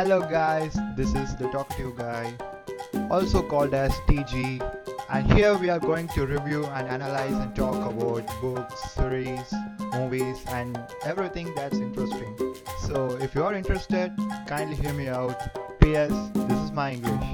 Hello guys, this is the Talk to You Guy, also called as TG, and here we are going to review and analyze and talk about books, series, movies, and everything that's interesting. So if you are interested, kindly hear me out. P.S. This is my English.